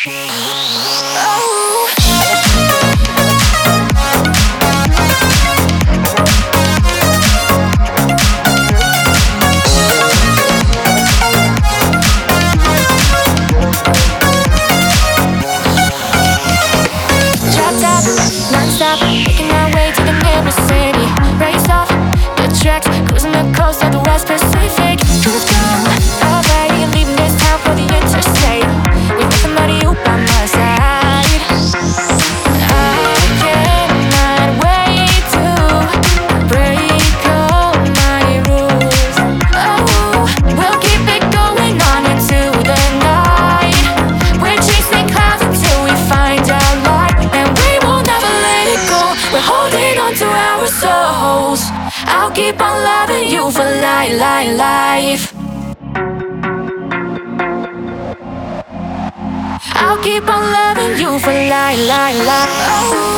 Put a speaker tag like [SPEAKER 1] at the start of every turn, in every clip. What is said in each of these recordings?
[SPEAKER 1] shame. I'll keep on loving you for life, life, life. I'll keep on loving you for life, life, life.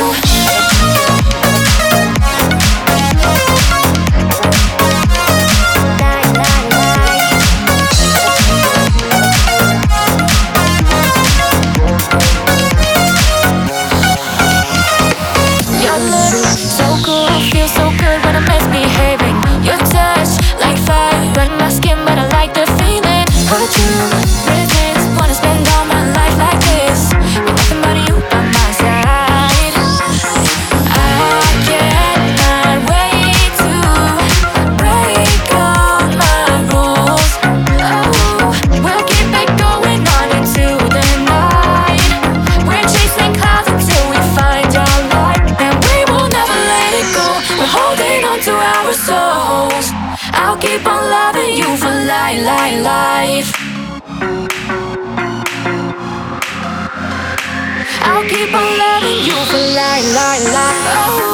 [SPEAKER 1] I'll keep on loving you for life, life, life. I'll keep on loving you for life, life, life. Oh.